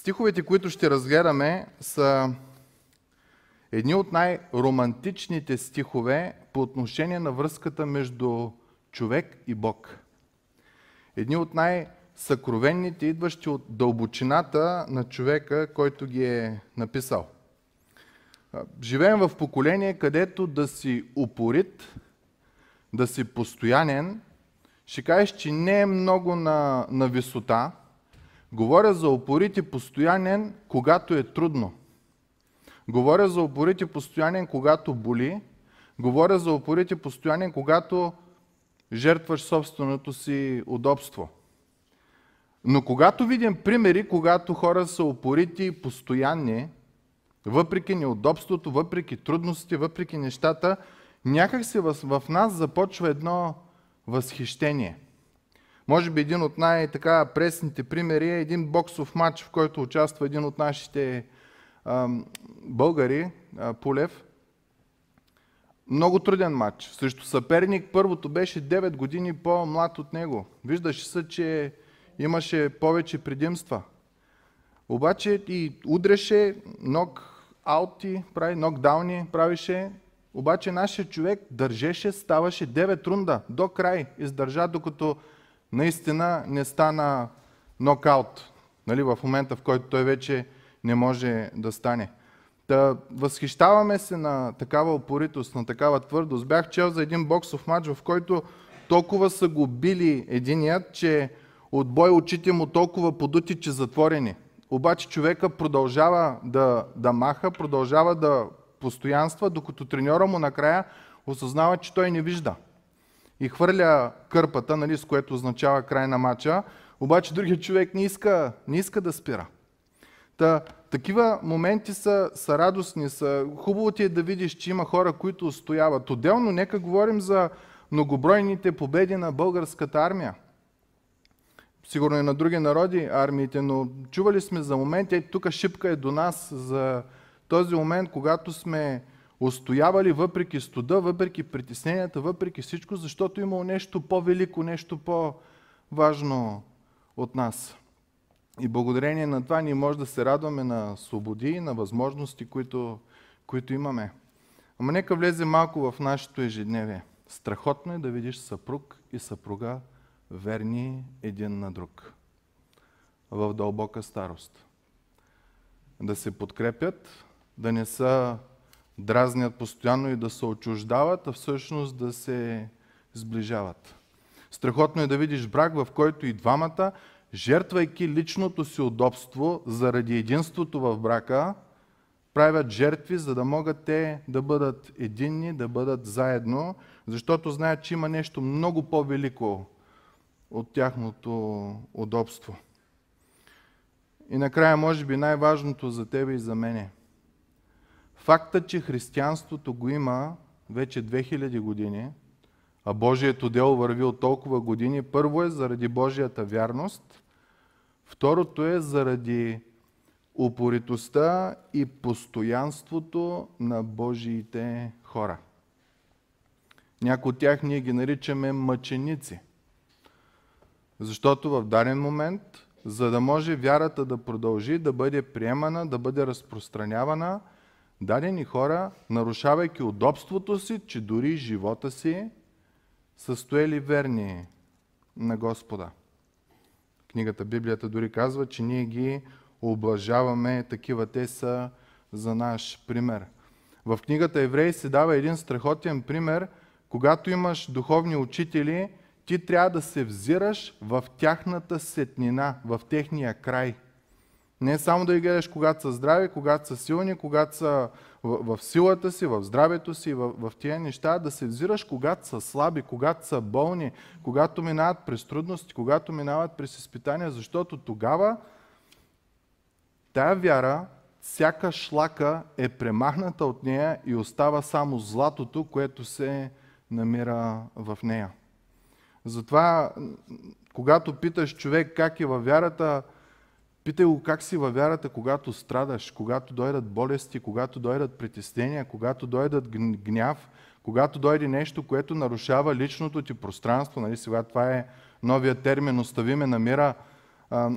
Стиховете, които ще разгледаме, са едни от най-романтичните стихове по отношение на връзката между човек и Бог. Едни от най-съкровенните, идващи от дълбочината на човека, който ги е написал. Живеем в поколение, където да си упорит, да си постоянен, ще кажеш, че не е много на, на висота. Говоря за упорит и постоянен, когато е трудно. Говоря за упорит и постоянен, когато боли. Говоря за упорит и постоянен, когато жертваш собственото си удобство. Но когато видим примери, когато хора са упорити и постоянни, въпреки неудобството, въпреки трудностите, въпреки нещата, някак се в нас започва едно възхищение. Може би един от най-така пресните примери е един боксов матч, в който участва един от нашите а, българи, а, Пулев. Много труден матч. Срещу съперник първото беше 9 години по-млад от него. Виждаше се, че имаше повече предимства. Обаче и удреше, ног аути, прави, нокдауни правише, обаче нашия човек държеше, ставаше 9 рунда до край, издържа, докато наистина не стана нокаут. Нали, в момента, в който той вече не може да стане. Да възхищаваме се на такава опоритост, на такава твърдост. Бях чел за един боксов матч, в който толкова са го били единият, че от бой очите му толкова подути, че затворени. Обаче човека продължава да, да маха, продължава да постоянства, докато треньора му накрая осъзнава, че той не вижда. И хвърля кърпата, нали, с което означава край на матча, обаче другият човек не иска, не иска да спира. Та, такива моменти са, са радостни, са хубаво ти е да видиш, че има хора, които устояват. Отделно нека говорим за многобройните победи на българската армия. Сигурно и на други народи армиите, но чували сме за моменти, тук шипка е до нас за този момент, когато сме устоявали въпреки студа, въпреки притесненията, въпреки всичко, защото имало нещо по-велико, нещо по-важно от нас. И благодарение на това ние може да се радваме на свободи, на възможности, които, които имаме. Ама нека влезе малко в нашето ежедневие. Страхотно е да видиш съпруг и съпруга верни един на друг в дълбока старост. Да се подкрепят, да не са дразнят постоянно и да се отчуждават, а всъщност да се сближават. Страхотно е да видиш брак, в който и двамата, жертвайки личното си удобство заради единството в брака, правят жертви, за да могат те да бъдат единни, да бъдат заедно, защото знаят, че има нещо много по-велико от тяхното удобство. И накрая, може би най-важното за тебе и за мене – Фактът, че християнството го има вече 2000 години, а Божието дело върви от толкова години, първо е заради Божията вярност, второто е заради упоритостта и постоянството на Божиите хора. Някои от тях ние ги наричаме мъченици. Защото в даден момент, за да може вярата да продължи, да бъде приемана, да бъде разпространявана – дадени хора, нарушавайки удобството си, че дори живота си, са стоели верни на Господа. Книгата Библията дори казва, че ние ги облажаваме, такива те са за наш пример. В книгата Евреи се дава един страхотен пример, когато имаш духовни учители, ти трябва да се взираш в тяхната сетнина, в техния край – не само да ги гледаш когато са здрави, когато са силни, когато са в, в силата си, в здравето си, в, в тия неща, да се взираш когато са слаби, когато са болни, когато минават през трудности, когато минават през изпитания, защото тогава тая вяра, всяка шлака е премахната от нея и остава само златото, което се намира в нея. Затова, когато питаш човек как е във вярата, Питай го как си във вярата, когато страдаш, когато дойдат болести, когато дойдат притеснения, когато дойдат гняв, когато дойде нещо, което нарушава личното ти пространство. Нали? Сега това е новия термин, остави ме намира А,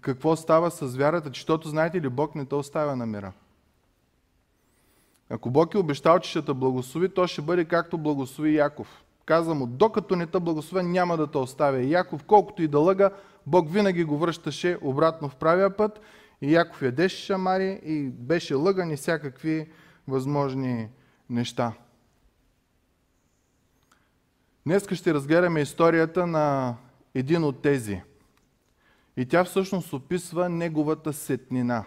какво става с вярата? Защото знаете ли, Бог не те оставя на мира. Ако Бог е обещал, че ще те благослови, то ще бъде както благослови Яков. Каза му, докато не те благословя, няма да те оставя. И Яков, колкото и да лъга, Бог винаги го връщаше обратно в правия път. И Яков ядеше шамари и беше лъган и всякакви възможни неща. Днес ще разгледаме историята на един от тези. И тя всъщност описва неговата сетнина.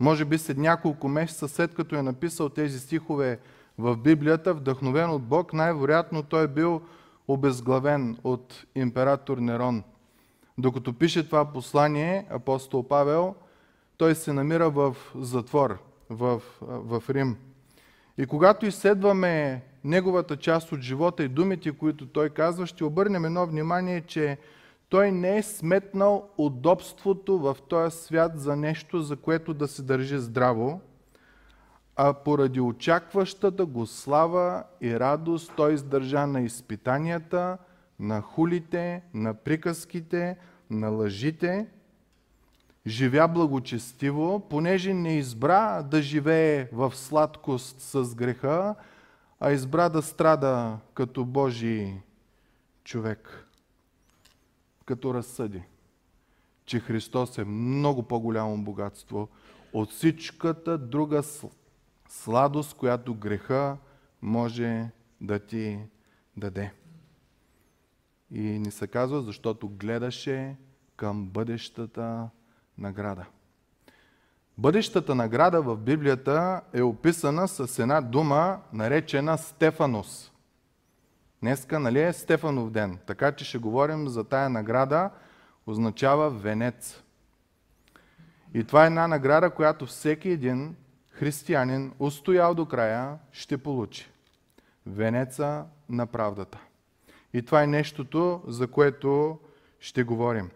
Може би след няколко месеца след като е написал тези стихове в Библията, вдъхновен от Бог, най-вероятно той е бил обезглавен от император Нерон. Докато пише това послание, апостол Павел, той се намира в затвор в, в Рим. И когато изследваме неговата част от живота и думите, които той казва, ще обърнем едно внимание, че той не е сметнал удобството в този свят за нещо, за което да се държи здраво, а поради очакващата го слава и радост той издържа на изпитанията, на хулите, на приказките, на лъжите, живя благочестиво, понеже не избра да живее в сладкост с греха, а избра да страда като Божий човек, като разсъди, че Христос е много по-голямо богатство от всичката друга сладост, която греха може да ти даде. И ни се казва, защото гледаше към бъдещата награда. Бъдещата награда в Библията е описана с една дума, наречена Стефанос. Днеска, нали е Стефанов ден, така че ще говорим за тая награда, означава венец. И това е една награда, която всеки един християнин, устоял до края, ще получи. Венеца на правдата. И това е нещото, за което ще говорим.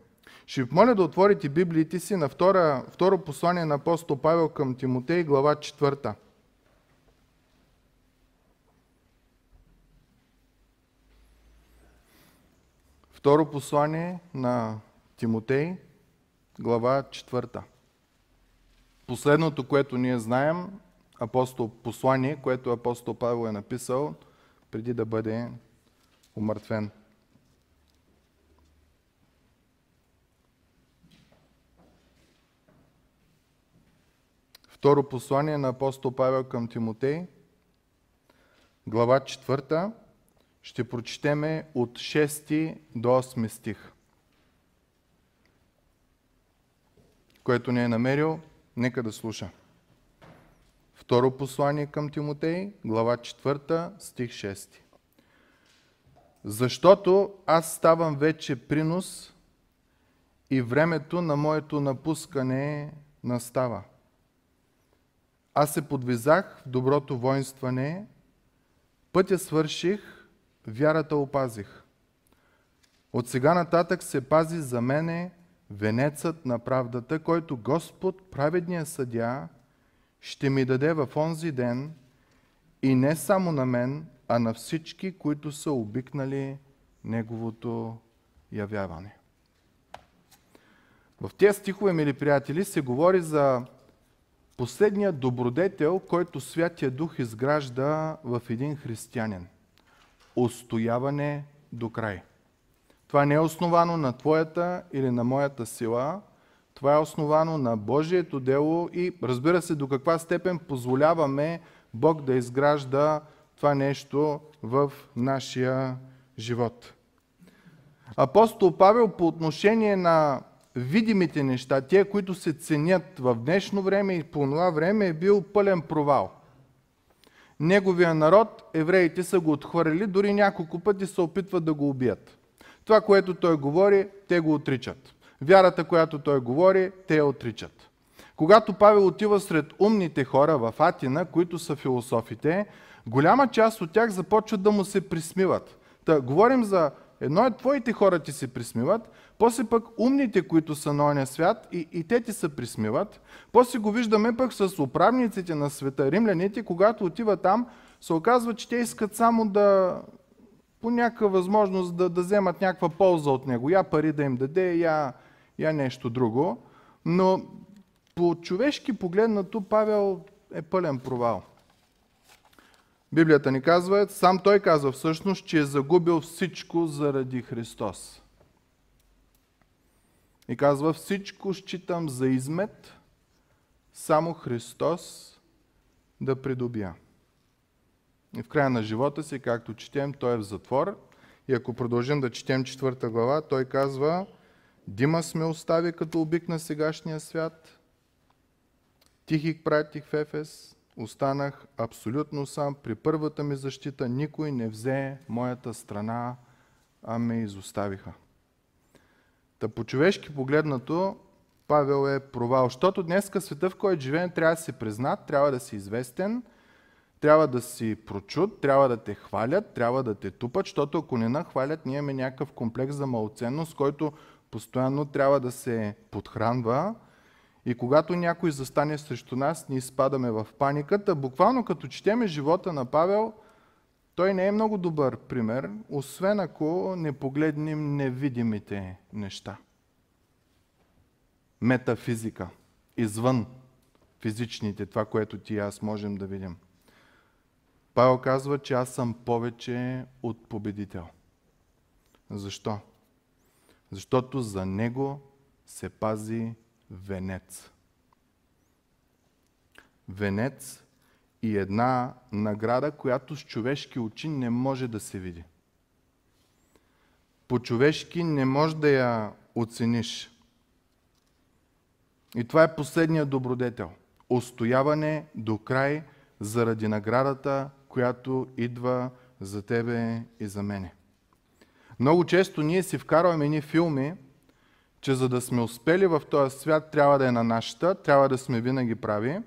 Ще ви моля да отворите Библиите си на втора, второ послание на апостол Павел към Тимотей, глава 4. Второ послание на Тимотей, глава 4. Последното, което ние знаем, апостол послание, което апостол Павел е написал преди да бъде умъртвен. Второ послание на апостол Павел към Тимотей, глава 4, ще прочетеме от 6 до 8 стих. Което не е намерил, нека да слуша. Второ послание към Тимотей, глава 4, стих 6. Защото аз ставам вече принос и времето на моето напускане настава. Аз се подвизах в доброто воинстване, пътя свърших, вярата опазих. От сега нататък се пази за мене венецът на правдата, който Господ, праведния съдя, ще ми даде в онзи ден и не само на мен, а на всички, които са обикнали Неговото явяване. В тези стихове, мили приятели, се говори за последният добродетел, който Святия Дух изгражда в един християнин. Устояване до край. Това не е основано на твоята или на моята сила, това е основано на Божието дело и разбира се до каква степен позволяваме Бог да изгражда това нещо в нашия живот. Апостол Павел по отношение на видимите неща, те, които се ценят в днешно време и по това време, е бил пълен провал. Неговия народ, евреите са го отхвърли, дори няколко пъти се опитват да го убият. Това, което той говори, те го отричат. Вярата, която той говори, те я отричат. Когато Павел отива сред умните хора в Атина, които са философите, голяма част от тях започват да му се присмиват. Та, говорим за едно е твоите хора ти се присмиват, после пък умните, които са на оня свят, и, и те ти се присмиват. После го виждаме пък с управниците на света, римляните, когато отиват там, се оказва, че те искат само да по някаква възможност да, да вземат някаква полза от него. Я пари да им даде, я, я нещо друго. Но по човешки погледнато Павел е пълен провал. Библията ни казва, сам той казва всъщност, че е загубил всичко заради Христос. И казва, всичко считам за измет, само Христос да придобия. И в края на живота си, както четем, той е в затвор. И ако продължим да четем четвърта глава, той казва, Дима сме остави като обик на сегашния свят. Тихик пратих в Ефес, останах абсолютно сам. При първата ми защита никой не взе моята страна, а ме изоставиха. Та по човешки погледнато, Павел е провал. Защото днес света, в който живеем, трябва да си признат, трябва да си известен, трябва да си прочут, трябва да те хвалят, трябва да те тупат, защото ако не нахвалят, ние имаме някакъв комплекс за малоценност, който постоянно трябва да се подхранва. И когато някой застане срещу нас, ние изпадаме в паниката. Буквално като четеме живота на Павел, той не е много добър пример, освен ако не погледнем невидимите неща метафизика, извън физичните, това, което ти и аз можем да видим. Павел казва, че аз съм повече от победител. Защо? Защото за него се пази венец. Венец и една награда, която с човешки очи не може да се види. По човешки не може да я оцениш. И това е последния добродетел. Остояване до край заради наградата, която идва за тебе и за мене. Много често ние си вкарваме едни филми, че за да сме успели в този свят, трябва да е на нашата, трябва да сме винаги прави.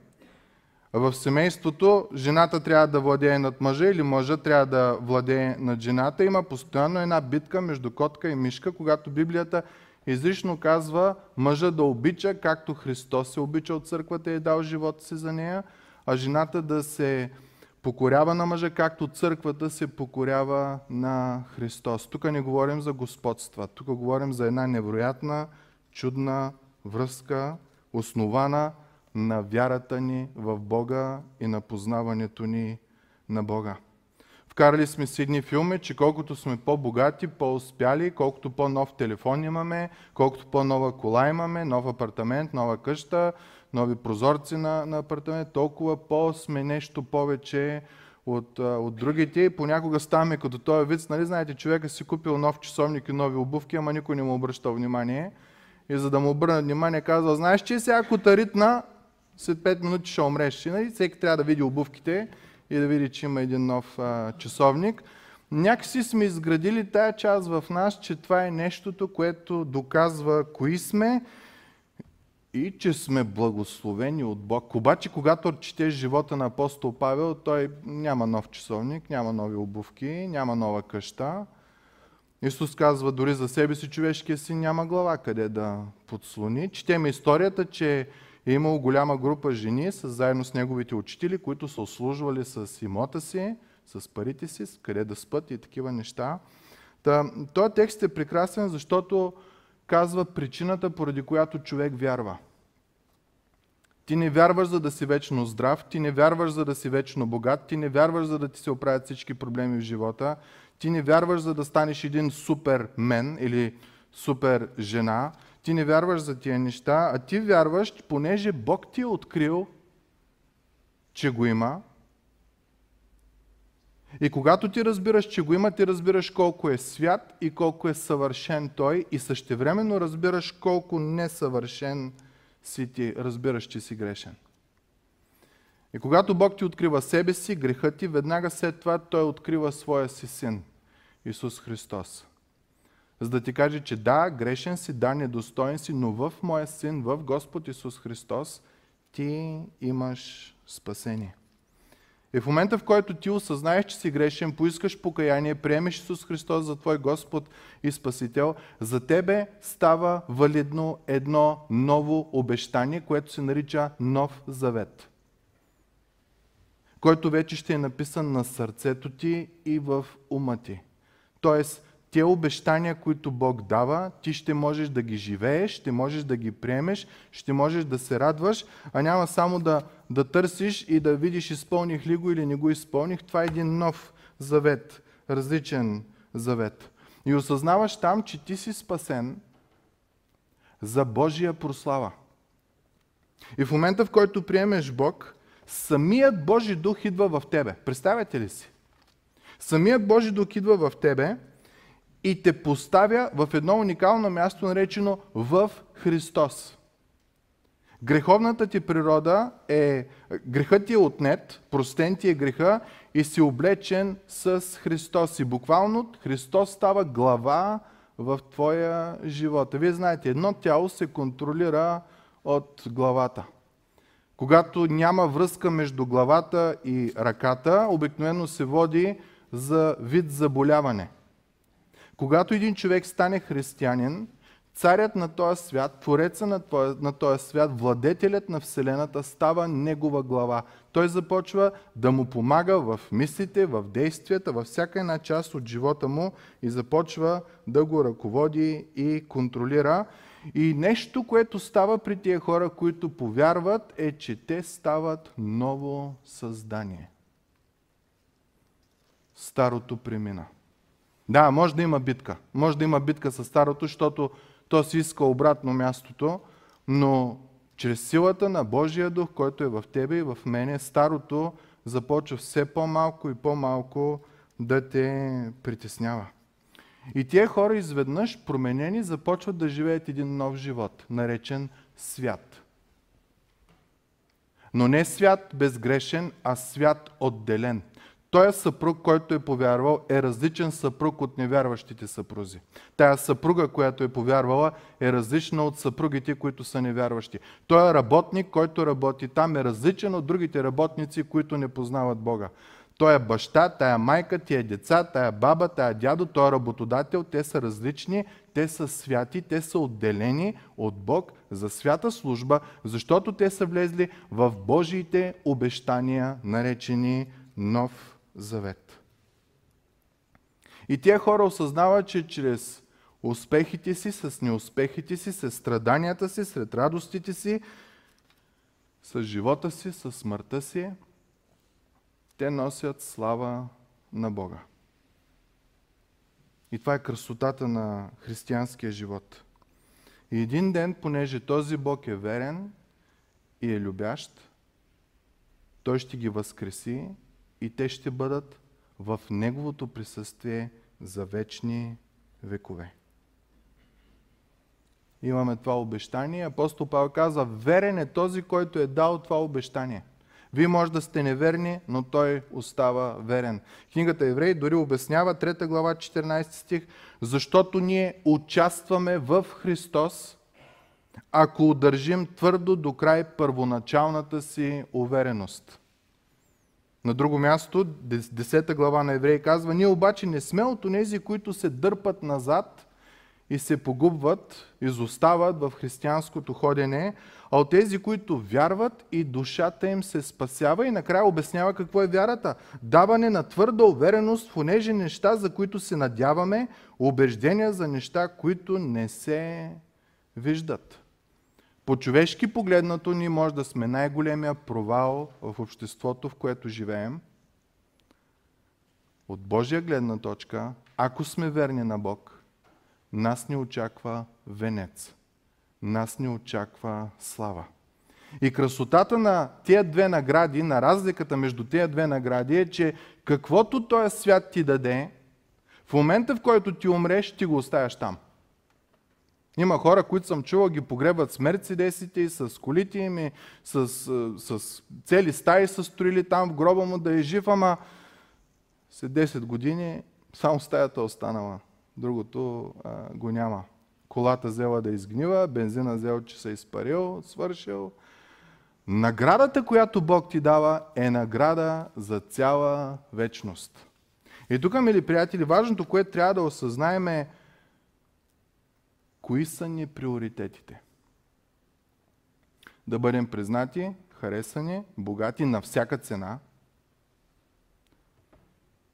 В семейството жената трябва да владее над мъжа или мъжа трябва да владее над жената. Има постоянно една битка между котка и мишка, когато Библията изрично казва мъжа да обича, както Христос се обича от църквата и е дал живота си за нея, а жената да се покорява на мъжа, както църквата се покорява на Христос. Тук не говорим за господства, тук говорим за една невероятна, чудна връзка, основана на вярата ни в Бога и на познаването ни на Бога. Вкарали сме си едни филми, че колкото сме по-богати, по-успяли, колкото по-нов телефон имаме, колкото по-нова кола имаме, нов апартамент, нова къща, нови прозорци на, на апартамент, толкова по-сме нещо повече от, от другите и понякога ставаме като този вид, нали знаете, човека си купил нов часовник и нови обувки, ама никой не му обръща внимание. И за да му обърна внимание, казва, знаеш, че сега котаритна, след 5 минути ще умреш. И, нали? Всеки трябва да види обувките и да види, че има един нов а, часовник. Някакси сме изградили тая част в нас, че това е нещото, което доказва кои сме и че сме благословени от Бог. Обаче, когато четеш живота на апостол Павел, той няма нов часовник, няма нови обувки, няма нова къща. Исус казва дори за себе си човешкия си няма глава къде да подслони. Четем историята, че е имало голяма група жени с, заедно с неговите учители, които са ослужвали с имота си, с парите си, къде да спът и такива неща. Та, този текст е прекрасен, защото казва причината, поради която човек вярва. Ти не вярваш, за да си вечно здрав, ти не вярваш, за да си вечно богат, ти не вярваш, за да ти се оправят всички проблеми в живота, ти не вярваш, за да станеш един супер мен или супер жена, ти не вярваш за тия неща, а ти вярваш, понеже Бог ти е открил, че го има. И когато ти разбираш, че го има, ти разбираш колко е свят и колко е съвършен той и същевременно разбираш колко несъвършен си ти, разбираш, че си грешен. И когато Бог ти открива себе си, греха ти, веднага след това Той открива своя си син, Исус Христос за да ти каже, че да, грешен си, да, недостоен си, но в моя син, в Господ Исус Христос, ти имаш спасение. И в момента, в който ти осъзнаеш, че си грешен, поискаш покаяние, приемеш Исус Христос за твой Господ и Спасител, за тебе става валидно едно ново обещание, което се нарича Нов Завет, който вече ще е написан на сърцето ти и в ума ти. Тоест, те обещания, които Бог дава, ти ще можеш да ги живееш, ще можеш да ги приемеш, ще можеш да се радваш, а няма само да, да търсиш и да видиш изпълних ли го или не го изпълних. Това е един нов завет, различен завет. И осъзнаваш там, че ти си спасен за Божия прослава. И в момента, в който приемеш Бог, самият Божи дух идва в тебе. Представете ли си? Самият Божи дух идва в тебе и те поставя в едно уникално място, наречено в Христос. Греховната ти природа е, грехът ти е отнет, простен ти е греха и си облечен с Христос. И буквално Христос става глава в твоя живот. Вие знаете, едно тяло се контролира от главата. Когато няма връзка между главата и ръката, обикновено се води за вид заболяване. Когато един човек стане християнин, царят на този свят, твореца на този, на този свят, владетелят на Вселената става негова глава. Той започва да му помага в мислите, в действията, във всяка една част от живота му и започва да го ръководи и контролира. И нещо, което става при тия хора, които повярват, е, че те стават ново създание. Старото премина. Да, може да има битка. Може да има битка с старото, защото то си иска обратно мястото, но чрез силата на Божия дух, който е в тебе и в мене, старото започва все по-малко и по-малко да те притеснява. И тия хора изведнъж променени започват да живеят един нов живот, наречен свят. Но не свят безгрешен, а свят отделен. Той съпруг, който е повярвал, е различен съпруг от невярващите съпрузи. Тая съпруга, която е повярвала, е различна от съпругите, които са невярващи. Той е работник, който работи там, е различен от другите работници, които не познават Бога. Той е баща, тая майка, тия деца, тая баба, тая дядо, той е работодател, те са различни, те са святи, те са отделени от Бог за свята служба, защото те са влезли в Божиите обещания, наречени Нов Завет. И тия хора осъзнават, че чрез успехите си, с неуспехите си, с страданията си, сред радостите си, с живота си, с смъртта си, те носят слава на Бога. И това е красотата на християнския живот. И един ден, понеже този Бог е верен и е любящ, Той ще ги възкреси и те ще бъдат в Неговото присъствие за вечни векове. Имаме това обещание. Апостол Павел казва, верен е този, който е дал това обещание. Вие може да сте неверни, но той остава верен. Книгата Евреи дори обяснява 3 глава 14 стих, защото ние участваме в Христос, ако удържим твърдо до край първоначалната си увереност. На друго място, 10 глава на Евреи казва, ние обаче не сме от тези, които се дърпат назад и се погубват, изостават в християнското ходене, а от тези, които вярват и душата им се спасява и накрая обяснява какво е вярата. Даване на твърда увереност в онежи неща, за които се надяваме, убеждения за неща, които не се виждат. По човешки погледнато ние може да сме най-големия провал в обществото, в което живеем. От Божия гледна точка, ако сме верни на Бог, нас ни очаква венец. Нас ни очаква слава. И красотата на тези две награди, на разликата между тези две награди е, че каквото този свят ти даде, в момента в който ти умреш, ти го оставяш там. Има хора, които съм чувал, ги погребат с мерцедесите с колите им и с, с цели стаи са строили там в гроба му да е жив, ама след 10 години само стаята останала. Другото а, го няма. Колата взела да изгнива, бензина взел, че се изпарил, свършил. Наградата, която Бог ти дава, е награда за цяла вечност. И тук, мили приятели, важното, което трябва да осъзнаем е, Кои са ни приоритетите? Да бъдем признати, харесани, богати на всяка цена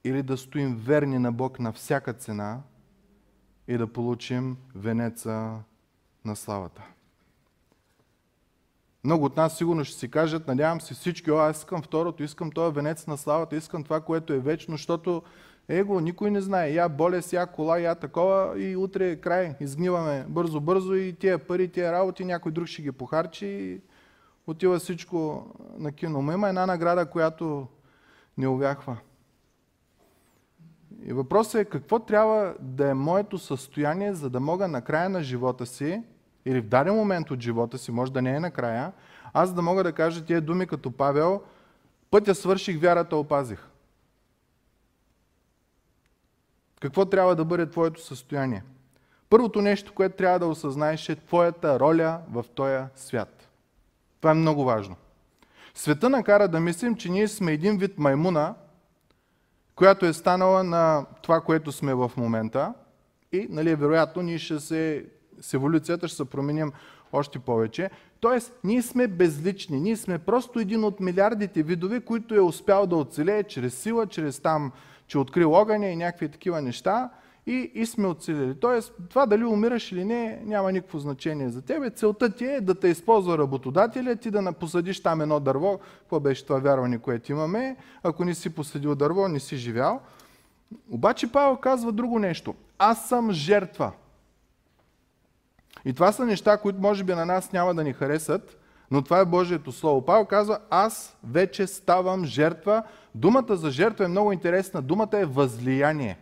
или да стоим верни на Бог на всяка цена и да получим венеца на славата. Много от нас сигурно ще си кажат, надявам се всички, о, аз искам второто, искам този венец на славата, искам това, което е вечно, защото его никой не знае. Я болест, я кола, я такова и утре е край. Изгниваме бързо-бързо и тия пари, тия работи, някой друг ще ги похарчи и отива всичко на кино. Но има една награда, която не увяхва. И въпросът е какво трябва да е моето състояние, за да мога на края на живота си, или в даден момент от живота си, може да не е накрая, аз да мога да кажа тия думи като Павел, пътя свърших, вярата опазих. Какво трябва да бъде твоето състояние? Първото нещо, което трябва да осъзнаеш е твоята роля в този свят. Това е много важно. Света накара да мислим, че ние сме един вид маймуна, която е станала на това, което сме в момента и, нали, вероятно, ние ще се, с еволюцията ще се променим още повече. Тоест, ние сме безлични, ние сме просто един от милиардите видове, които е успял да оцелее чрез сила, чрез там, че открил огъня и някакви такива неща и, и сме оцелели. Тоест, това дали умираш или не, няма никакво значение за тебе. Целта ти е да те използва работодателя, ти да посадиш там едно дърво. Какво беше това вярване, което имаме? Ако не си посадил дърво, не си живял. Обаче Павел казва друго нещо. Аз съм жертва. И това са неща, които може би на нас няма да ни харесат, но това е Божието Слово. Павел казва, аз вече ставам жертва. Думата за жертва е много интересна. Думата е възлияние.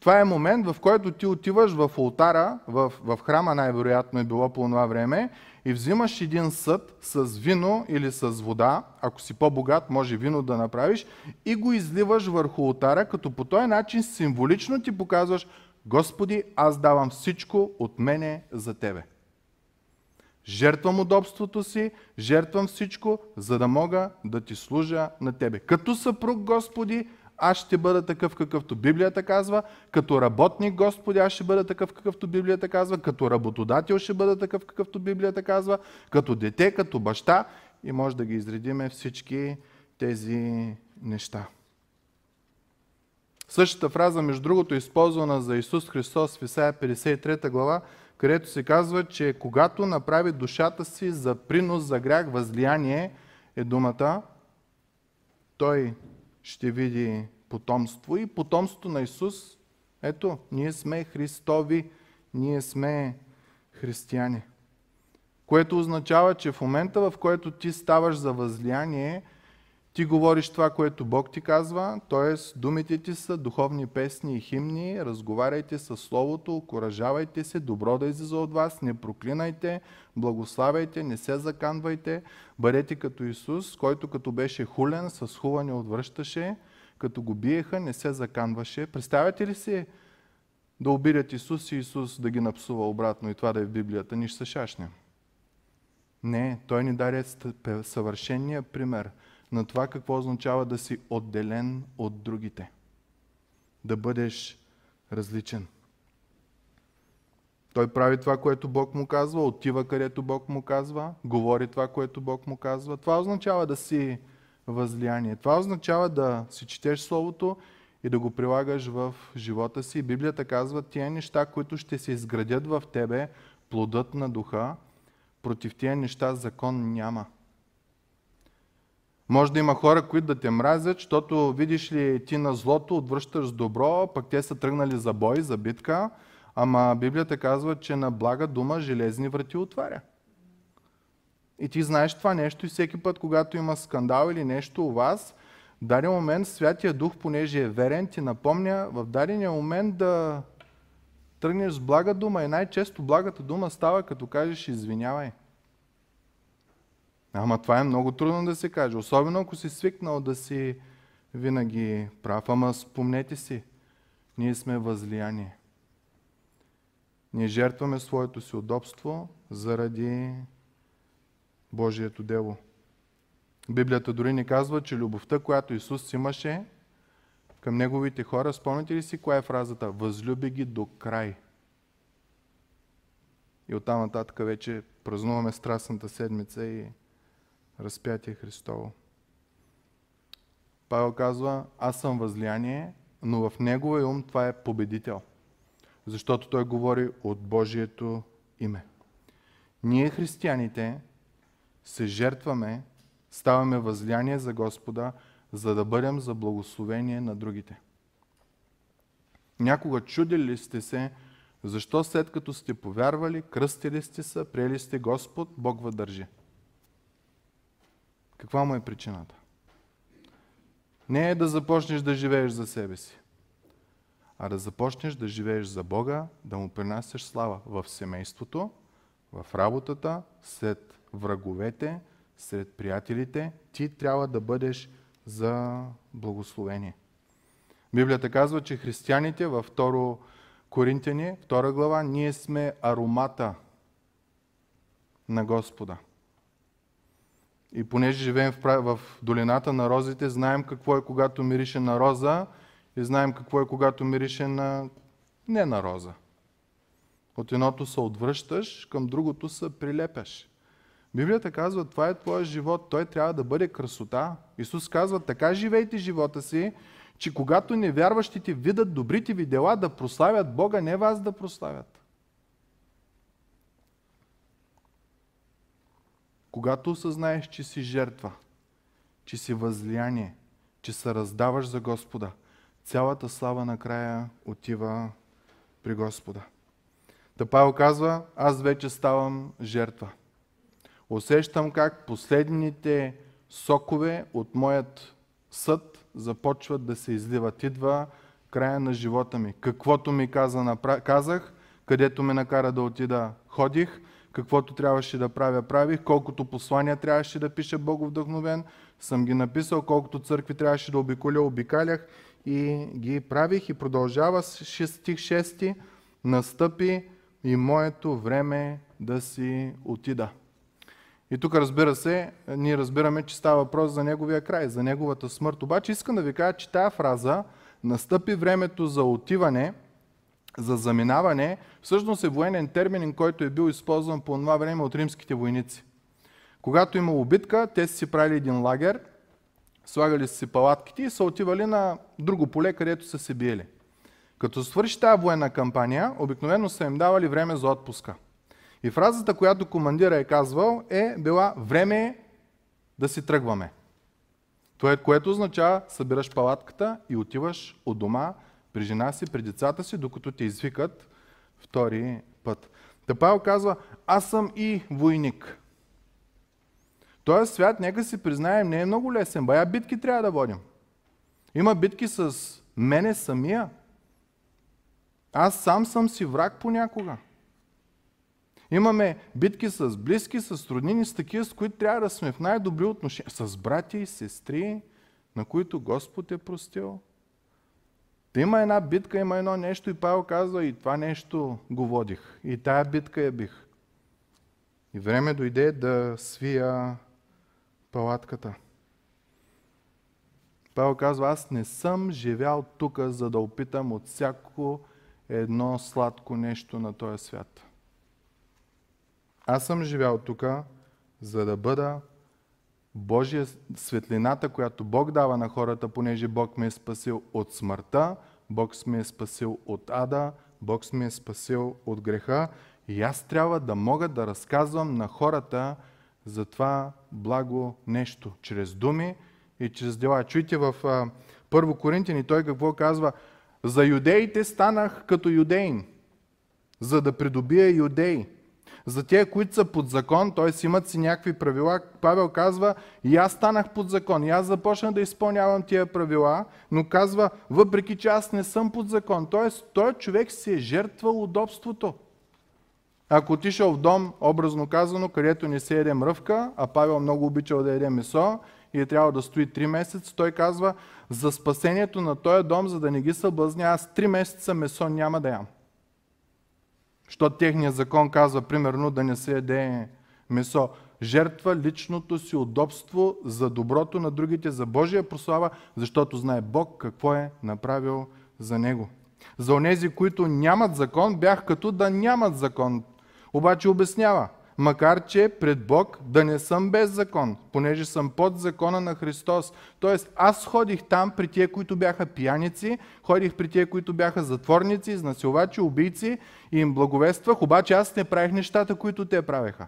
Това е момент, в който ти отиваш в ултара, в, в храма най-вероятно е било по това време, и взимаш един съд с вино или с вода, ако си по-богат, може вино да направиш, и го изливаш върху ултара, като по този начин символично ти показваш, Господи, аз давам всичко от мене за Тебе. Жертвам удобството си, жертвам всичко, за да мога да ти служа на Тебе. Като съпруг, Господи, аз ще бъда такъв какъвто Библията казва, като работник Господи, аз ще бъда такъв какъвто Библията казва, като работодател ще бъда такъв какъвто Библията казва, като дете, като баща и може да ги изредиме всички тези неща. Същата фраза, между другото, е използвана за Исус Христос в Исаия 53 глава, където се казва, че когато направи душата си за принос за грях, възлияние е думата, той ще види потомство и потомството на Исус. Ето, ние сме Христови, ние сме християни. Което означава, че в момента, в който ти ставаш за възлияние, ти говориш това, което Бог ти казва, т.е. думите ти са духовни песни и химни, разговаряйте със Словото, окоръжавайте се, добро да излиза от вас, не проклинайте, благославяйте, не се заканвайте, бъдете като Исус, който като беше хулен, с хуване отвръщаше, като го биеха, не се заканваше. Представяте ли си да обидят Исус и Исус да ги напсува обратно и това да е в Библията? Ние ще се шашнем. Не, Той ни даде съвършения пример – на това какво означава да си отделен от другите. Да бъдеш различен. Той прави това, което Бог му казва, отива където Бог му казва, говори това, което Бог му казва. Това означава да си възлияние. Това означава да си четеш Словото и да го прилагаш в живота си. Библията казва, тия неща, които ще се изградят в тебе, плодът на духа, против тия неща закон няма. Може да има хора, които да те мразят, защото видиш ли ти на злото отвръщаш с добро, пък те са тръгнали за бой, за битка, ама Библията казва, че на блага дума железни врати отваря. И ти знаеш това нещо и всеки път, когато има скандал или нещо у вас, в даден момент Святия Дух, понеже е верен, ти напомня в дадения момент да тръгнеш с блага дума. И най-често благата дума става, като кажеш извинявай. Ама това е много трудно да се каже, особено ако си свикнал да си винаги прав. Ама спомнете си, ние сме възлияние. Ние жертваме своето си удобство заради Божието дело. Библията дори ни казва, че любовта, която Исус имаше към Неговите хора, спомняте ли си коя е фразата? Възлюби ги до край. И оттам нататък вече празнуваме Страстната седмица и разпятие Христово. Павел казва, аз съм възлияние, но в неговия ум това е победител. защото той говори от Божието име. Ние, християните, се жертваме, ставаме възляние за Господа, за да бъдем за благословение на другите. Някога чудили ли сте се, защо след като сте повярвали, кръстили сте се, приели сте Господ, Бог въдържи? Каква му е причината? Не е да започнеш да живееш за себе си, а да започнеш да живееш за Бога, да му принасяш слава в семейството, в работата, сред враговете, сред приятелите. Ти трябва да бъдеш за благословение. Библията казва, че християните във 2 Коринтияни, 2 глава, ние сме аромата на Господа. И понеже живеем в, долината на розите, знаем какво е когато мирише на роза и знаем какво е когато мирише на не на роза. От едното се отвръщаш, към другото се прилепяш. Библията казва, това е твоя живот, той трябва да бъде красота. Исус казва, така живейте живота си, че когато невярващите видят добрите ви дела, да прославят Бога, не вас да прославят. Когато осъзнаеш, че си жертва, че си възлияние, че се раздаваш за Господа, цялата слава накрая отива при Господа. Та Павел казва, аз вече ставам жертва. Усещам как последните сокове от моят съд започват да се изливат. Идва края на живота ми. Каквото ми каза, казах, където ме накара да отида, ходих, каквото трябваше да правя, правих, колкото послания трябваше да пиша Боговдъхновен, съм ги написал, колкото църкви трябваше да обиколя, обикалях и ги правих и продължава стих 6. Настъпи и моето време да си отида. И тук разбира се, ние разбираме, че става въпрос за неговия край, за неговата смърт. Обаче искам да ви кажа, че тая фраза настъпи времето за отиване, за заминаване, всъщност е военен термин, който е бил използван по това време от римските войници. Когато имало битка, те си правили един лагер, слагали си палатките и са отивали на друго поле, където са се биели. Като свърши тази военна кампания, обикновено са им давали време за отпуска. И фразата, която командира е казвал, е била време да си тръгваме. Това, което означава, събираш палатката и отиваш от дома при жена си, при децата си, докато те извикат втори път. Та Павел казва, аз съм и войник. Този свят, нека си признаем, не е много лесен. Бая битки трябва да водим. Има битки с мене самия. Аз сам съм си враг понякога. Имаме битки с близки, с роднини, с такива, с които трябва да сме в най-добри отношения. С брати и сестри, на които Господ е простил. Има една битка, има едно нещо и Павел казва, и това нещо го водих. И тая битка я бих. И време дойде да свия палатката. Павел казва, аз не съм живял тук, за да опитам от всяко едно сладко нещо на този свят. Аз съм живял тук, за да бъда Божия светлината, която Бог дава на хората, понеже Бог ме е спасил от смъртта, Бог ме е спасил от ада, Бог ме е спасил от греха и аз трябва да мога да разказвам на хората за това благо нещо, чрез думи и чрез дела. Чуйте в Първо Коринтини, той какво казва? За юдеите станах като юдеин, за да придобия юдеи. За тия, които са под закон, т.е. имат си някакви правила, Павел казва, и аз станах под закон, и аз започнах да изпълнявам тия правила, но казва, въпреки че аз не съм под закон. Т.е. той човек си е жертвал удобството. Ако отишъл в дом, образно казано, където не се еде мръвка, а Павел много обичал да еде месо и е трябвало да стои 3 месеца, той казва, за спасението на този дом, за да не ги съблазня, аз 3 месеца месо няма да ям. Що техният закон казва, примерно, да не се яде месо. Жертва личното си удобство за доброто на другите, за Божия прослава, защото знае Бог какво е направил за него. За онези, които нямат закон, бях като да нямат закон. Обаче обяснява. Макар че пред Бог да не съм без закон, понеже съм под закона на Христос. Тоест, аз ходих там при тия, които бяха пияници, ходих при тия, които бяха затворници, изнасилвачи, убийци и им благовествах, обаче аз не правих нещата, които те правеха.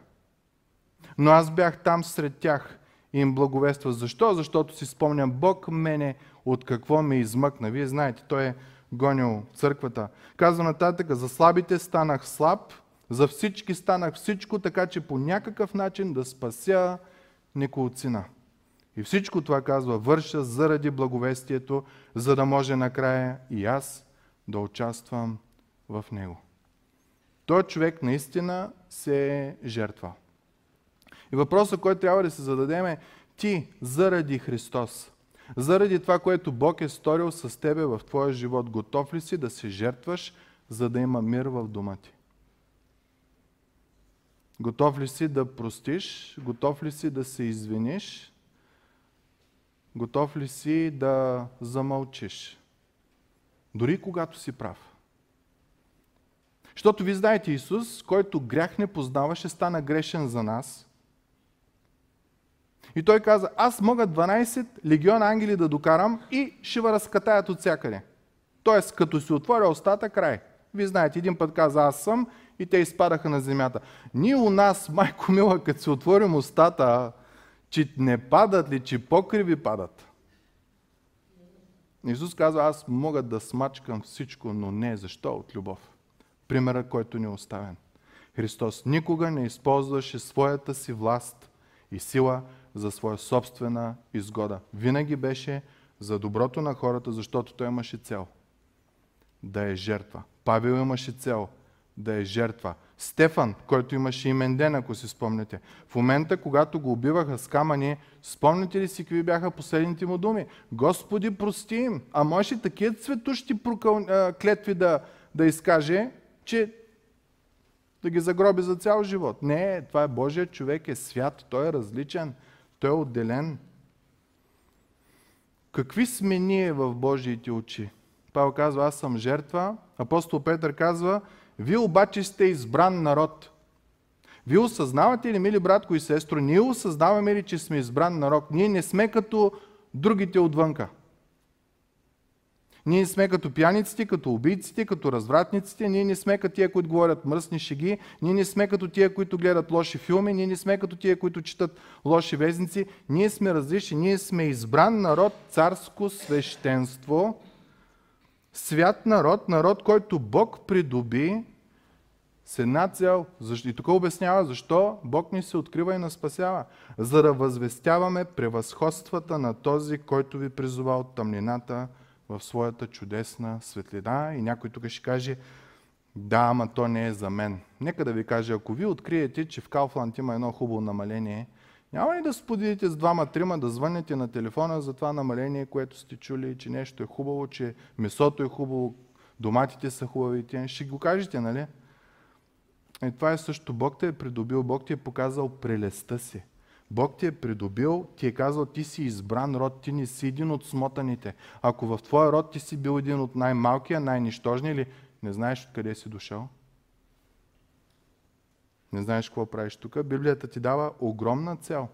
Но аз бях там сред тях и им благовества. Защо? Защото си спомням, Бог мене от какво ме измъкна. Вие знаете, Той е гонил църквата. Казва нататък, за слабите станах слаб, за всички станах всичко, така че по някакъв начин да спася неколцина. И всичко това казва, върша заради благовестието, за да може накрая и аз да участвам в него. Той човек наистина се е жертвал. И въпросът, който трябва да се зададем е, ти заради Христос, заради това, което Бог е сторил с тебе в твоя живот, готов ли си да се жертваш, за да има мир в дома ти? Готов ли си да простиш? Готов ли си да се извиниш? Готов ли си да замълчиш? Дори когато си прав. Защото ви знаете, Исус, който грях не познаваше, стана грешен за нас. И той каза, аз мога 12 легиона ангели да докарам и ще ви разкатаят от всякъде. Тоест, като си отворя устата, край. Вие знаете, един път каза, аз съм и те изпадаха на земята. Ние у нас, майко мила, като си отворим устата, че не падат ли, че покриви падат. Исус казва, аз мога да смачкам всичко, но не. Защо? От любов. Примера, който ни е оставен. Христос никога не използваше своята си власт и сила за своя собствена изгода. Винаги беше за доброто на хората, защото той имаше цел. Да е жертва. Павел имаше цел – да е жертва. Стефан, който имаше имен ден, ако си спомняте. В момента, когато го убиваха с камъни, спомняте ли си какви бяха последните му думи? Господи, прости им. А може такива цветущи прокъл... клетви да, да изкаже, че да ги загроби за цял живот. Не, това е Божия човек, е свят, той е различен, той е отделен. Какви сме ние в Божиите очи? Павел казва, аз съм жертва. Апостол Петър казва, вие обаче сте избран народ. Вие осъзнавате ли, мили братко и сестро, ние осъзнаваме ли, че сме избран народ? Ние не сме като другите отвънка. Ние не сме като пияниците, като убийците, като развратниците, ние не сме като тия, които говорят мръсни шеги, ние не сме като тия, които гледат лоши филми, ние не сме като тия, които четат лоши везници. Ние сме различни, ние сме избран народ, царско свещенство, свят народ, народ, който Бог придоби с една цел. И тук обяснява защо Бог ни се открива и нас спасява. За да възвестяваме превъзходствата на този, който ви призова от тъмнината в своята чудесна светлина. И някой тук ще каже, да, ама то не е за мен. Нека да ви кажа, ако ви откриете, че в Кауфланд има едно хубаво намаление, няма ли да споделите с двама-трима, да звънете на телефона за това намаление, което сте чули, че нещо е хубаво, че месото е хубаво, доматите са хубави, ще го кажете, нали? И това е също. Бог те е придобил, Бог ти е показал прелестта си. Бог ти е придобил, ти е казал, ти си избран род, ти не си един от смотаните. Ако в твоя род ти си бил един от най-малкия, най-нищожния или не знаеш откъде си дошъл, не знаеш какво правиш тук, Библията ти дава огромна цел.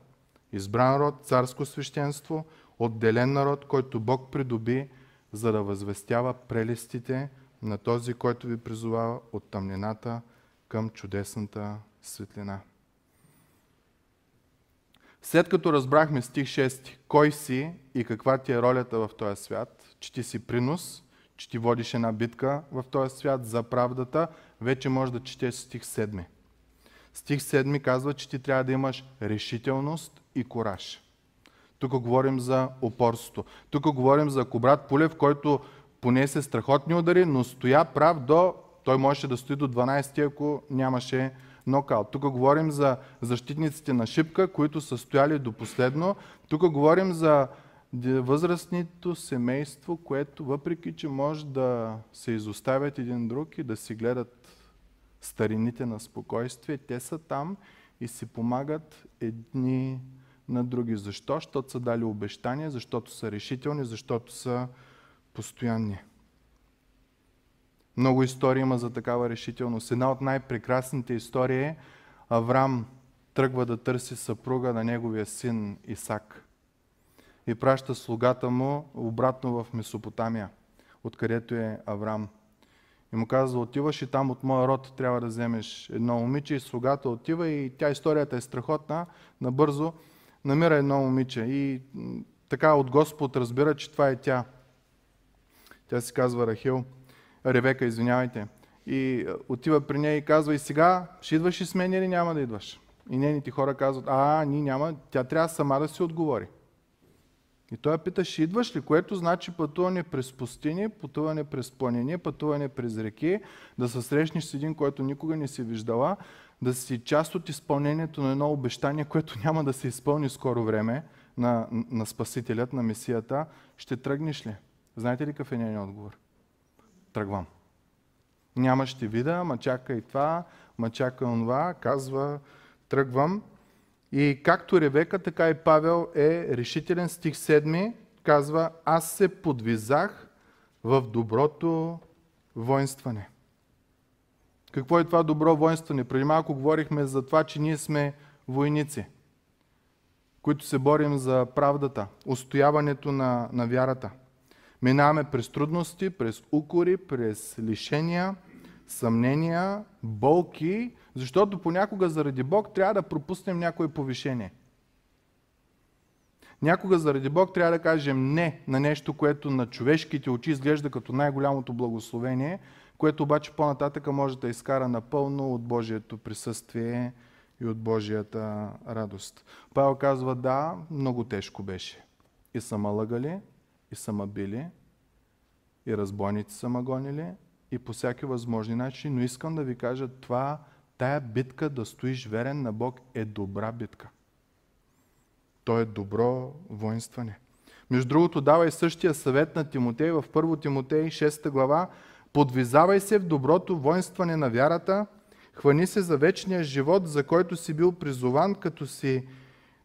Избран род, царско свещенство, отделен народ, който Бог придоби, за да възвестява прелестите на този, който ви призовава от тъмнината към чудесната светлина. След като разбрахме стих 6, кой си и каква ти е ролята в този свят, че ти си принос, че ти водиш една битка в този свят за правдата, вече може да четеш стих 7. Стих 7 казва, че ти трябва да имаш решителност и кораж. Тук говорим за упорство. Тук говорим за Кобрат Пулев, който понесе страхотни удари, но стоя прав до той можеше да стои до 12, ако нямаше нокаут. Тук говорим за защитниците на шипка, които са стояли до последно. Тук говорим за възрастното семейство, което въпреки, че може да се изоставят един друг и да си гледат старините на спокойствие, те са там и си помагат едни на други. Защо? Защото са дали обещания, защото са решителни, защото са постоянни. Много истории има за такава решителност. Една от най-прекрасните истории е Авраам тръгва да търси съпруга на неговия син Исак. И праща слугата му обратно в Месопотамия, откъдето е Авраам. И му казва, отиваш и там от моя род трябва да вземеш едно момиче и слугата отива и тя историята е страхотна, набързо намира едно момиче и така от Господ разбира, че това е тя. Тя се казва Рахил, Ревека, извинявайте. И отива при нея и казва, и сега ще идваш и с мен или няма да идваш? И нейните хора казват, а, ние няма, тя трябва сама да си отговори. И той пита, ще идваш ли? Което значи пътуване през пустини, пътуване през планини, пътуване през реки, да се срещнеш с един, който никога не си виждала, да си част от изпълнението на едно обещание, което няма да се изпълни скоро време на, на Спасителят, на Месията. Ще тръгнеш ли? Знаете ли какъв е нейният отговор? Тръгвам. Няма ще вида, ма чака и това, ма чака това, казва, тръгвам. И както Ревека, така и Павел е решителен. Стих 7 казва, аз се подвизах в доброто воинстване. Какво е това добро воинстване? Преди малко говорихме за това, че ние сме войници, които се борим за правдата, устояването на, на вярата. Минаваме през трудности, през укори, през лишения, съмнения, болки, защото понякога заради Бог трябва да пропуснем някое повишение. Някога заради Бог трябва да кажем не на нещо, което на човешките очи изглежда като най-голямото благословение, което обаче по-нататъка може да изкара напълно от Божието присъствие и от Божията радост. Павел казва, да, много тежко беше. И са ма лъгали, и са ма били, и разбойници са ма гонили, и по всяки възможни начини, но искам да ви кажа, това, тая битка да стоиш верен на Бог е добра битка. То е добро воинстване. Между другото, дава и същия съвет на Тимотей в 1 Тимотей 6 глава. Подвизавай се в доброто воинстване на вярата, хвани се за вечния живот, за който си бил призован, като си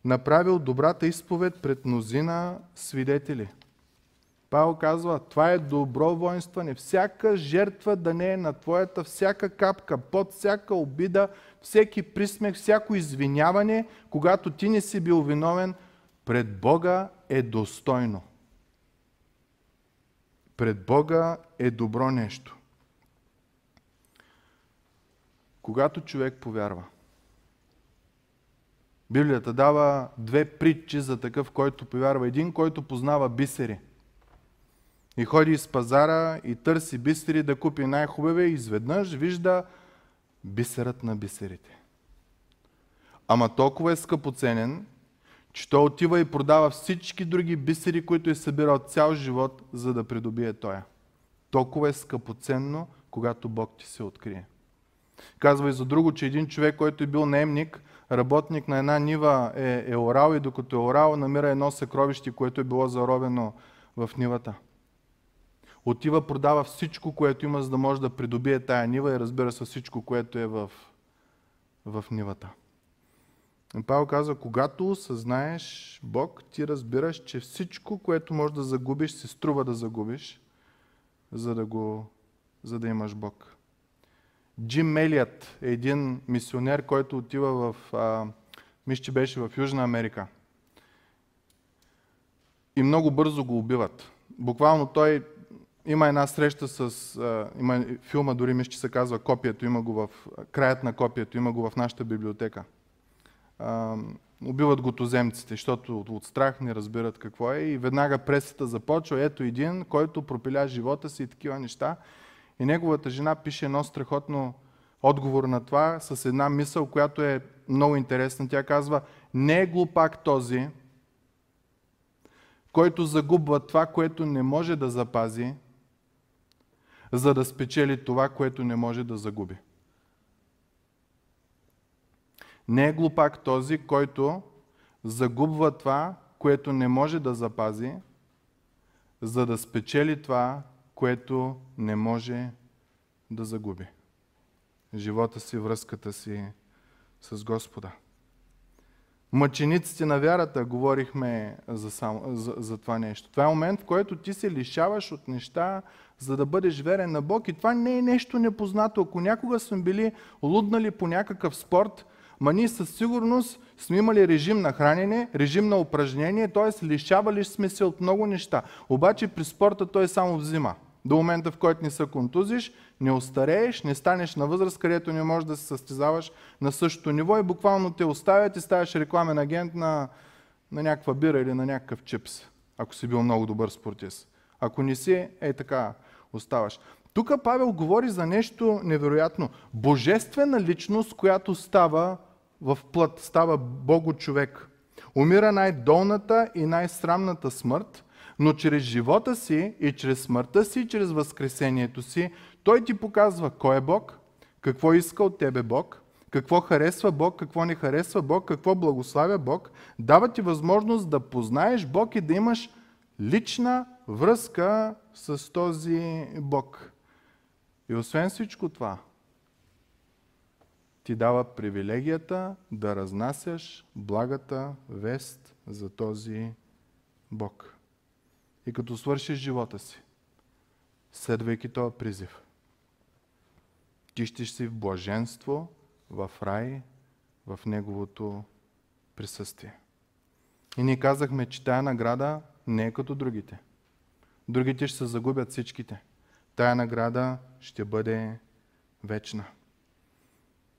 направил добрата изповед пред мнозина свидетели. Павел казва, това е добро воинстване. Всяка жертва да не е на твоята, всяка капка, под всяка обида, всеки присмех, всяко извиняване, когато ти не си бил виновен, пред Бога е достойно. Пред Бога е добро нещо. Когато човек повярва, Библията дава две притчи за такъв, който повярва. Един, който познава бисери – и ходи из пазара и търси бисери да купи най-хубавия и изведнъж вижда бисерът на бисерите. Ама толкова е скъпоценен, че той отива и продава всички други бисери, които е събирал цял живот, за да придобие тоя. Толкова е скъпоценно, когато Бог ти се открие. Казва и за друго, че един човек, който е бил наемник, работник на една нива е, е орал и докато е орал, намира едно съкровище, което е било заробено в нивата отива, продава всичко, което има, за да може да придобие тая нива и разбира се всичко, което е в, в нивата. И Павел казва, когато съзнаеш Бог, ти разбираш, че всичко, което можеш да загубиш, се струва да загубиш, за да, го, за да имаш Бог. Джим Мелият е един мисионер, който отива в, мисля, че беше в Южна Америка. И много бързо го убиват. Буквално той има една среща с... А, има филма, дори мисля, че се казва Копието, има го в... Краят на копието, има го в нашата библиотека. А, убиват го туземците, защото от, от страх не разбират какво е и веднага пресата започва. Ето един, който пропиля живота си и такива неща. И неговата жена пише едно страхотно отговор на това с една мисъл, която е много интересна. Тя казва, не е глупак този, който загубва това, което не може да запази, за да спечели това, което не може да загуби. Не е глупак този, който загубва това, което не може да запази, за да спечели това, което не може да загуби. Живота си, връзката си с Господа. Мъчениците на вярата говорихме за, само, за, за това нещо. Това е момент, в който ти се лишаваш от неща, за да бъдеш верен на Бог. И това не е нещо непознато. Ако някога сме били луднали по някакъв спорт, ма ние със сигурност сме имали режим на хранене, режим на упражнение, т.е. лишавали сме се от много неща. Обаче при спорта той само взима. До момента, в който не се контузиш, не остарееш, не станеш на възраст, където не можеш да се състезаваш на същото ниво и буквално те оставят и ставаш рекламен агент на, на някаква бира или на някакъв чипс, ако си бил много добър спортист. Ако не си, е така оставаш. Тук Павел говори за нещо невероятно. Божествена личност, която става в плът, става Бого човек. Умира най-долната и най-срамната смърт, но чрез живота си и чрез смъртта си и чрез възкресението си, той ти показва кой е Бог, какво иска от тебе Бог, какво харесва Бог, какво не харесва Бог, какво благославя Бог, дава ти възможност да познаеш Бог и да имаш лична връзка с този Бог. И освен всичко това, ти дава привилегията да разнасяш благата вест за този Бог. И като свършиш живота си, следвайки този призив, ти ще си в блаженство, в рай, в Неговото присъствие. И ние казахме, че тая награда не е като другите. Другите ще се загубят всичките. Тая награда ще бъде вечна.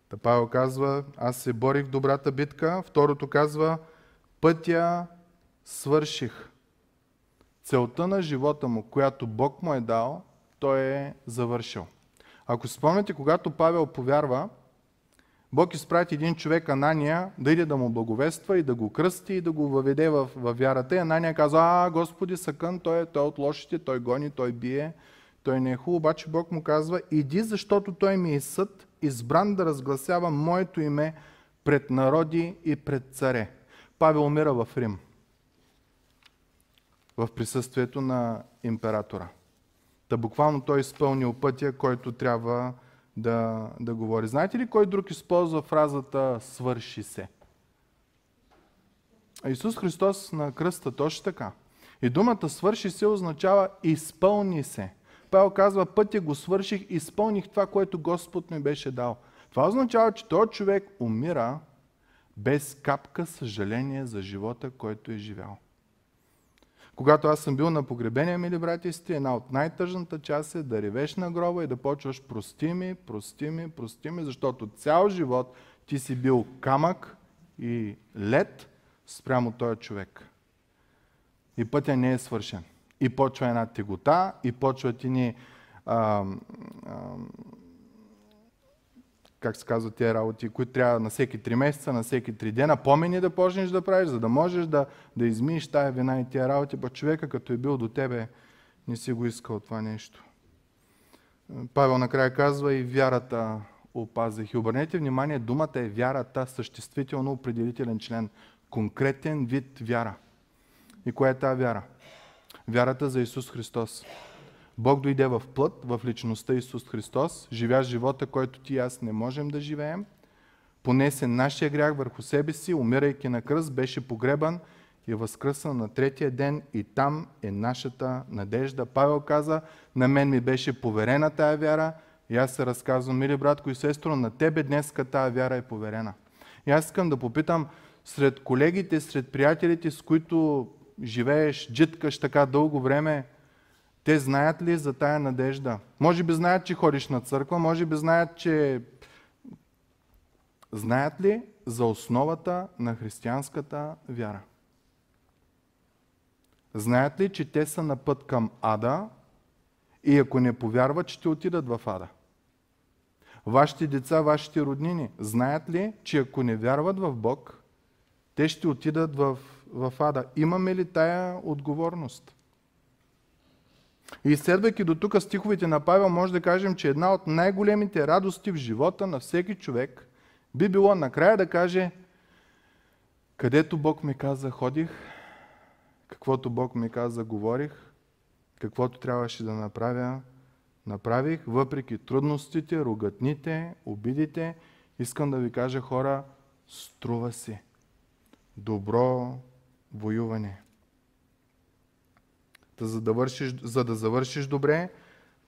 Та Павел казва, аз се борих в добрата битка. Второто казва, пътя свърших. Целта на живота му, която Бог му е дал, той е завършил. Ако спомняте, когато Павел повярва, Бог изпрати един човек, Анания, да иде да му благовества и да го кръсти и да го въведе в, в вярата. И Анания каза, а, Господи, съкън, той е, той е от лошите, той гони, той бие, той не е хубаво. Обаче Бог му казва, иди, защото той ми е съд, избран да разгласява моето име пред народи и пред царе. Павел умира в Рим, в присъствието на императора. Та буквално той изпълнил пътя, който трябва да, да говори. Знаете ли кой друг използва фразата свърши се? Исус Христос на кръста точно така. И думата свърши се означава изпълни се. Павел казва, пътя го свърших, изпълних това, което Господ ми беше дал. Това означава, че този човек умира без капка съжаление за живота, който е живял. Когато аз съм бил на погребение, мили брати и сестри, една от най-тъжната част е да ревеш на гроба и да почваш прости ми, прости ми, прости ми, защото цял живот ти си бил камък и лед спрямо този човек. И пътя не е свършен. И почва една тегота, и почват и ни как се казват тези работи, които трябва на всеки три месеца, на всеки три дена, помени да почнеш да правиш, за да можеш да, да измиеш тая вина и тия работи, па човека като е бил до тебе, не си го искал това нещо. Павел накрая казва и вярата опазих. И обърнете внимание, думата е вярата, съществително определителен член, конкретен вид вяра. И коя е тази вяра? Вярата за Исус Христос. Бог дойде в плът, в личността Исус Христос, живя живота, който ти и аз не можем да живеем, понесе нашия грях върху себе си, умирайки на кръст, беше погребан и възкръсан на третия ден и там е нашата надежда. Павел каза, на мен ми беше поверена тая вяра и аз се разказвам, мили братко и сестро, на тебе днеска тая вяра е поверена. И аз искам да попитам, сред колегите, сред приятелите, с които живееш, джиткаш така дълго време, те знаят ли за тая надежда? Може би знаят, че ходиш на църква, може би знаят, че... Знаят ли за основата на християнската вяра? Знаят ли, че те са на път към ада и ако не повярват, ще отидат в ада? Вашите деца, вашите роднини, знаят ли, че ако не вярват в Бог, те ще отидат в, в ада? Имаме ли тая отговорност? И следвайки до тук стиховете на Павел, може да кажем, че една от най-големите радости в живота на всеки човек би било накрая да каже, където Бог ми каза ходих, каквото Бог ми каза говорих, каквото трябваше да направя, направих, въпреки трудностите, ругатните, обидите, искам да ви кажа хора, струва си. Добро воюване. Та за, да вършиш, за да завършиш добре,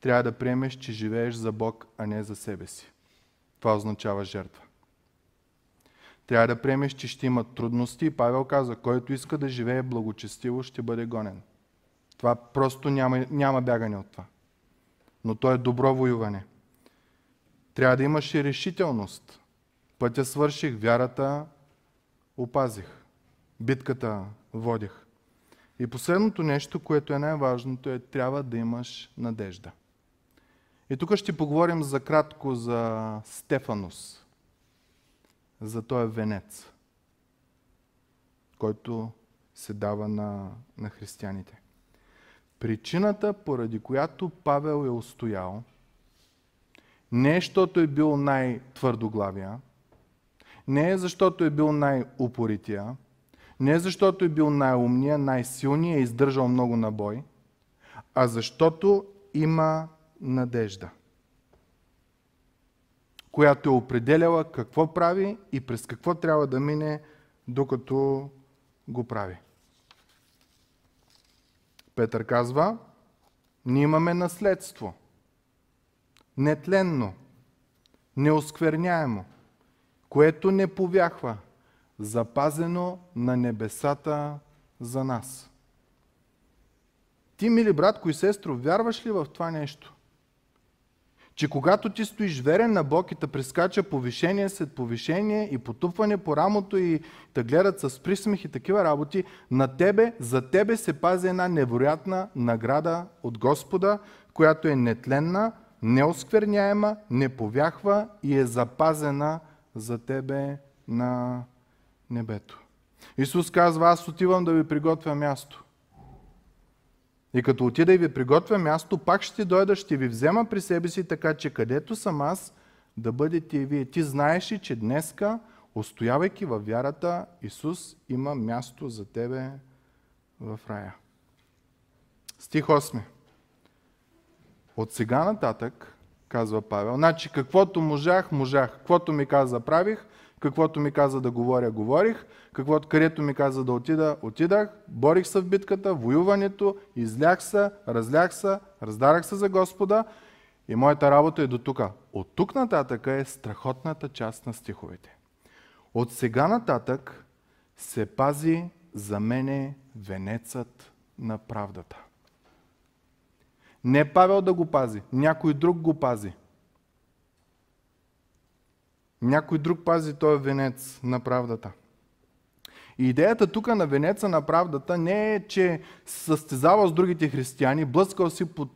трябва да приемеш, че живееш за Бог, а не за себе си. Това означава жертва. Трябва да приемеш, че ще има трудности. Павел каза, който иска да живее благочестиво, ще бъде гонен. Това просто няма, няма бягане от това. Но то е добро воюване. Трябва да имаш и решителност. Пътя свърших, вярата опазих. Битката водих. И последното нещо, което е най-важното, е трябва да имаш надежда. И тук ще поговорим за кратко за Стефанус, за този венец, който се дава на, на християните. Причината, поради която Павел е устоял, не е, защото е бил най-твърдоглавия, не е защото е бил най-упорития, не защото е бил най-умния, най-силния и е издържал много на бой, а защото има надежда, която е определяла какво прави и през какво трябва да мине, докато го прави. Петър казва, ние имаме наследство. Нетленно, неоскверняемо, което не повяхва, запазено на небесата за нас. Ти, мили братко и сестро, вярваш ли в това нещо? Че когато ти стоиш верен на Бог и те прескача повишение след повишение и потупване по рамото и те гледат с присмех и такива работи, на тебе, за тебе се пази една невероятна награда от Господа, която е нетленна, неоскверняема, не повяхва и е запазена за тебе на небето. Исус казва, аз отивам да ви приготвя място. И като отида и ви приготвя място, пак ще дойда, ще ви взема при себе си, така че където съм аз, да бъдете и вие. Ти знаеш ли, че днеска, устоявайки във вярата, Исус има място за тебе в рая. Стих 8. От сега нататък, казва Павел, значи каквото можах, можах, каквото ми каза, правих, каквото ми каза да говоря, говорих, каквото, където ми каза да отида, отидах, борих се в битката, воюването, излях се, разлях се, раздарах се за Господа и моята работа е до тук. От тук нататък е страхотната част на стиховете. От сега нататък се пази за мене венецът на правдата. Не Павел да го пази, някой друг го пази. Някой друг пази този венец на правдата. И идеята тук на венеца на правдата не е, че състезавал с другите християни, блъскал си, под,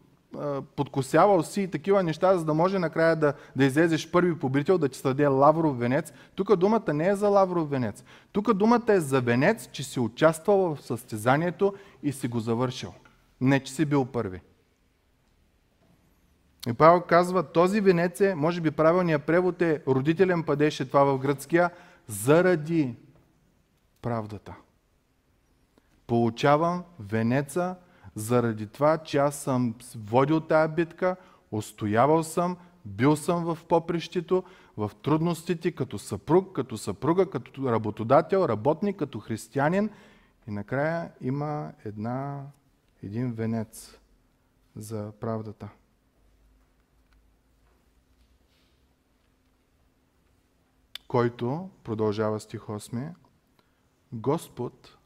подкосявал си и такива неща, за да може накрая да, да излезеш първи побрител, да ти съде лавров венец. Тук думата не е за лавров венец. Тук думата е за венец, че си участвал в състезанието и си го завършил. Не, че си бил първи. И Павел казва, този венец е, може би правилният превод е, родителен падеж е това в гръцкия, заради правдата. Получавам венеца заради това, че аз съм водил тая битка, устоявал съм, бил съм в попрището, в трудностите като съпруг, като съпруга, като работодател, работник, като християнин. И накрая има една, един венец за правдата. Който, продължава стих 8, Господ,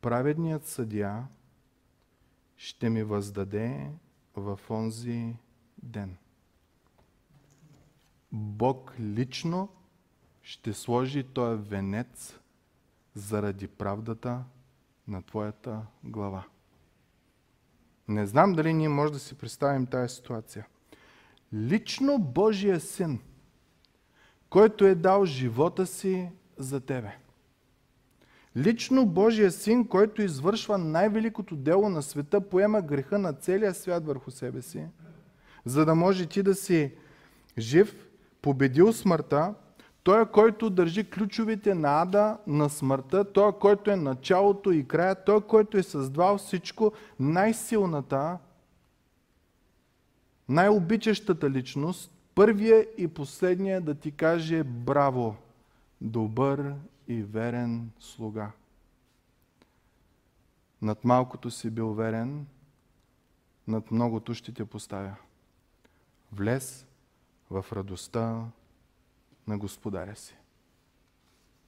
праведният съдия, ще ми въздаде в онзи ден. Бог лично ще сложи този венец заради правдата на твоята глава. Не знам дали ние може да си представим тази ситуация. Лично Божия син – който е дал живота си за тебе. Лично Божия син, който извършва най-великото дело на света, поема греха на целия свят върху себе си, за да може ти да си жив, победил смъртта, той, който държи ключовите на ада на смъртта, той, който е началото и края, той, който е създал всичко, най-силната, най-обичащата личност, първия и последния да ти каже браво, добър и верен слуга. Над малкото си бил верен, над многото ще те поставя. Влез в радостта на Господаря си.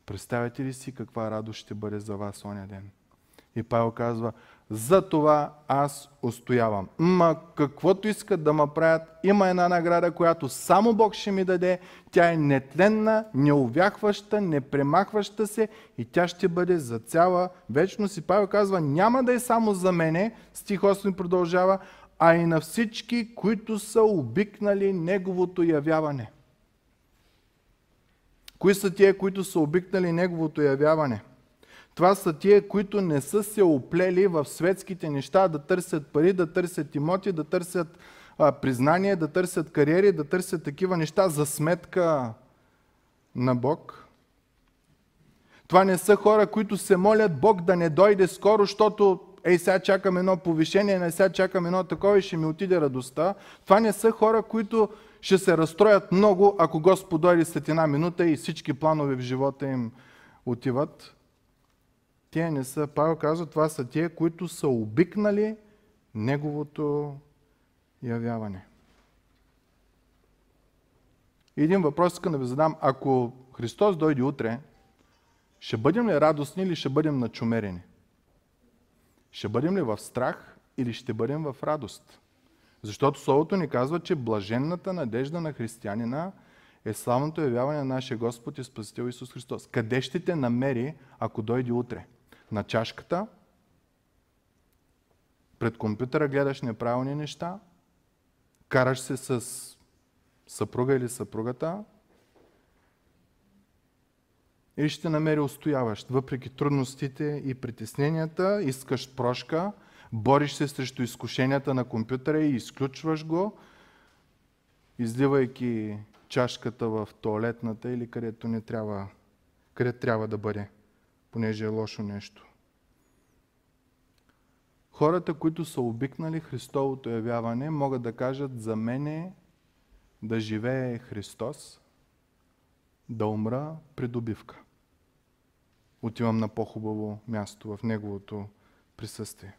Представете ли си каква радост ще бъде за вас оня ден? И Павел казва, за това аз устоявам. Ма каквото искат да ме правят, има една награда, която само Бог ще ми даде. Тя е нетленна, неувяхваща, непремахваща се и тя ще бъде за цяла вечност. И Павел казва, няма да е само за мене, стих 8 продължава, а и на всички, които са обикнали Неговото явяване. Кои са тия, които са обикнали Неговото явяване? Това са тия, които не са се оплели в светските неща, да търсят пари, да търсят имоти, да търсят а, признание, да търсят кариери, да търсят такива неща за сметка на Бог. Това не са хора, които се молят Бог да не дойде скоро, защото ей сега чакам едно повишение, не сега чакам едно такова и ще ми отиде радостта. Това не са хора, които ще се разстроят много, ако Господ дойде след една минута и всички планове в живота им отиват. Те не са, Павел казва, това са тия, които са обикнали Неговото явяване. Един въпрос искам да ви задам. Ако Христос дойде утре, ще бъдем ли радостни или ще бъдем начумерени? Ще бъдем ли в страх или ще бъдем в радост? Защото Словото ни казва, че блаженната надежда на християнина е славното явяване на нашия Господ и Спасител Исус Христос. Къде ще те намери, ако дойде утре? На чашката? Пред компютъра гледаш неправилни неща? Караш се с съпруга или съпругата? И ще намери устояващ, въпреки трудностите и притесненията, искаш прошка – бориш се срещу изкушенията на компютъра и изключваш го, изливайки чашката в туалетната или където не трябва, къде трябва да бъде, понеже е лошо нещо. Хората, които са обикнали Христовото явяване, могат да кажат за мене да живее Христос, да умра придобивка. Отивам на по-хубаво място в Неговото присъствие.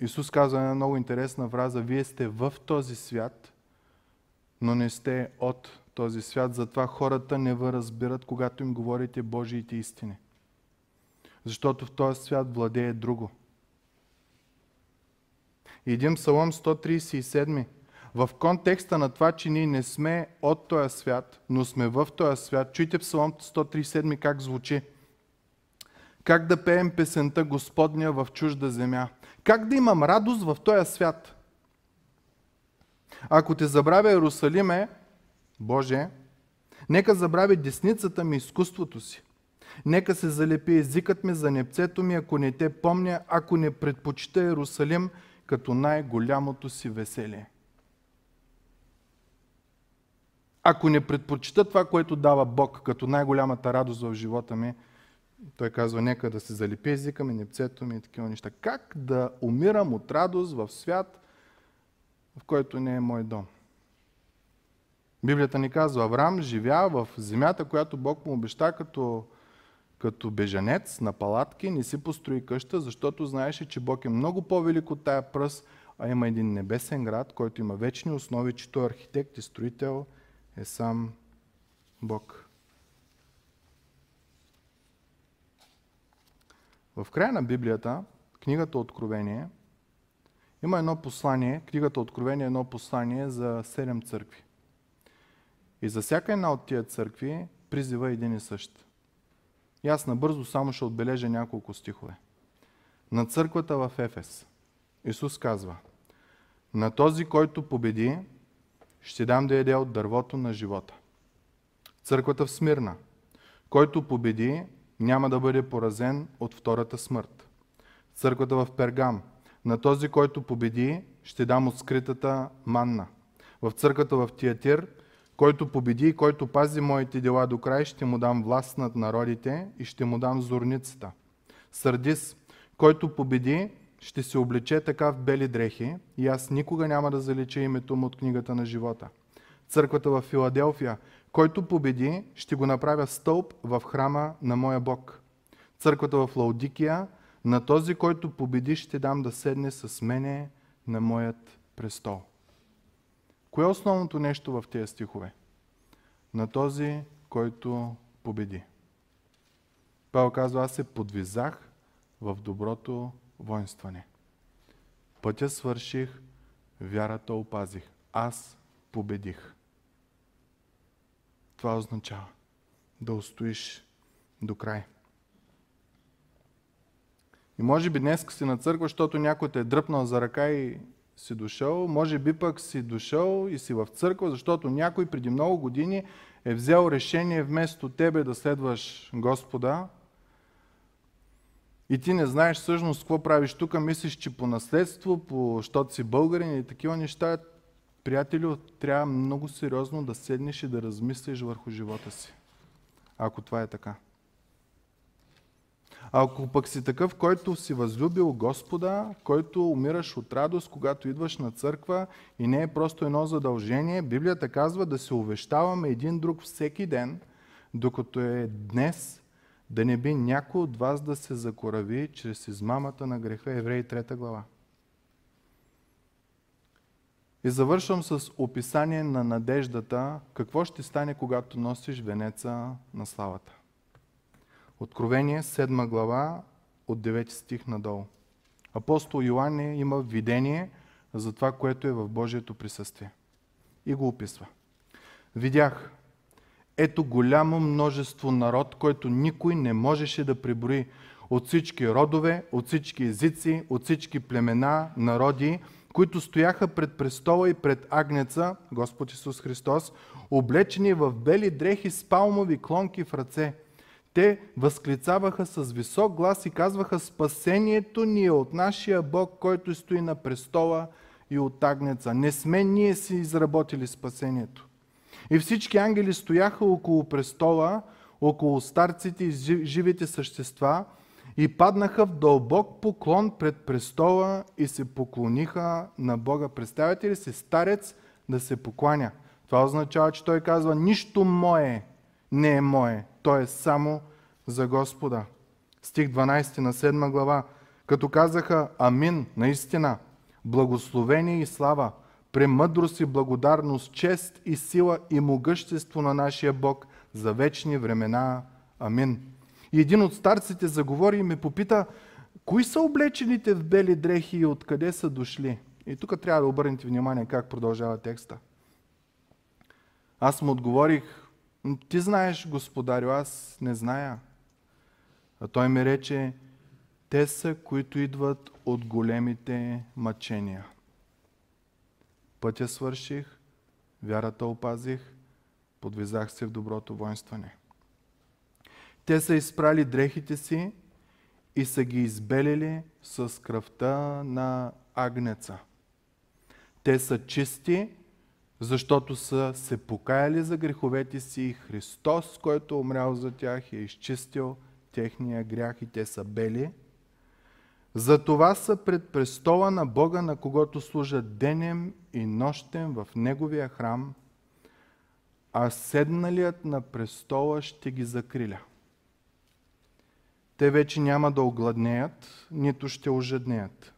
Исус казва една много интересна фраза. Вие сте в този свят, но не сте от този свят. Затова хората не ви разбират, когато им говорите Божиите истини. Защото в този свят владее друго. един псалом 137 в контекста на това, че ние не сме от този свят, но сме в този свят, чуйте псалом 137 как звучи. Как да пеем песента Господня в чужда земя? Как да имам радост в този свят? Ако те забравя Иерусалиме, Боже, нека забрави десницата ми изкуството си. Нека се залепи езикът ми за непцето ми, ако не те помня, ако не предпочита Иерусалим като най-голямото си веселие. Ако не предпочита това, което дава Бог като най-голямата радост в живота ми, той казва, нека да се залепи езика ми, непцето ми и такива неща. Как да умирам от радост в свят, в който не е мой дом? Библията ни казва, Авраам живя в земята, която Бог му обеща като, като бежанец на палатки, не си построи къща, защото знаеше, че Бог е много по-велик от тая пръст, а има един небесен град, който има вечни основи, чето архитект и строител е сам Бог. В края на Библията, книгата Откровение, има едно послание, книгата Откровение е едно послание за седем църкви. И за всяка една от тия църкви призива един и същ. И аз набързо само ще отбележа няколко стихове. На църквата в Ефес Исус казва На този, който победи, ще дам да яде от дървото на живота. Църквата в Смирна, който победи, няма да бъде поразен от втората смърт. Църквата в Пергам. На този, който победи, ще дам от скритата манна. В църквата в Тиатир, който победи и който пази моите дела до край, ще му дам власт над народите и ще му дам зорницата. Сърдис, който победи, ще се облече така в бели дрехи и аз никога няма да залича името му от книгата на живота. Църквата в Филаделфия, който победи, ще го направя стълб в храма на моя Бог. Църквата в Лаудикия, на този, който победи, ще дам да седне с мене на моят престол. Кое е основното нещо в тези стихове? На този, който победи. Павел казва, аз се подвизах в доброто воинстване. Пътя свърших, вярата опазих. Аз победих. Това означава да устоиш до край. И може би днес си на църква, защото някой те е дръпнал за ръка и си дошъл. Може би пък си дошъл и си в църква, защото някой преди много години е взел решение вместо тебе да следваш Господа. И ти не знаеш всъщност какво правиш тук, мислиш, че по наследство, по, защото си българин и такива неща, приятелю, трябва много сериозно да седнеш и да размислиш върху живота си. Ако това е така. Ако пък си такъв, който си възлюбил Господа, който умираш от радост, когато идваш на църква и не е просто едно задължение, Библията казва да се увещаваме един друг всеки ден, докато е днес, да не би някой от вас да се закорави чрез измамата на греха. Евреи 3 глава. И завършвам с описание на надеждата, какво ще стане, когато носиш венеца на славата. Откровение 7 глава от 9 стих надолу. Апостол Йоанн има видение за това, което е в Божието присъствие. И го описва. Видях, ето голямо множество народ, който никой не можеше да приброи от всички родове, от всички езици, от всички племена, народи, които стояха пред престола и пред агнеца, Господ Исус Христос, облечени в бели дрехи с палмови клонки в ръце – те възклицаваха с висок глас и казваха Спасението ни е от нашия Бог, който стои на престола и от агнеца. Не сме ние си изработили спасението. И всички ангели стояха около престола, около старците и живите същества и паднаха в дълбок поклон пред престола и се поклониха на Бога. Представете ли си старец да се покланя? Това означава, че той казва, нищо мое не е мое, то е само за Господа. Стих 12 на 7 глава. Като казаха Амин, наистина, благословение и слава, премъдрост и благодарност, чест и сила и могъщество на нашия Бог за вечни времена. Амин. И един от старците заговори и ме попита, кои са облечените в бели дрехи и откъде са дошли? И тук трябва да обърнете внимание как продължава текста. Аз му отговорих, ти знаеш, господарю, аз не зная. А той ми рече, те са, които идват от големите мъчения. Пътя свърших, вярата опазих, подвизах се в доброто воинстване. Те са изпрали дрехите си и са ги избелили с кръвта на агнеца. Те са чисти, защото са се покаяли за греховете си и Христос, който е умрял за тях, е изчистил техния грях и те са бели. Затова са пред престола на Бога, на когото служат денем и нощем в Неговия храм, а седналият на престола ще ги закриля. Те вече няма да огладнеят, нито ще ожеднеят.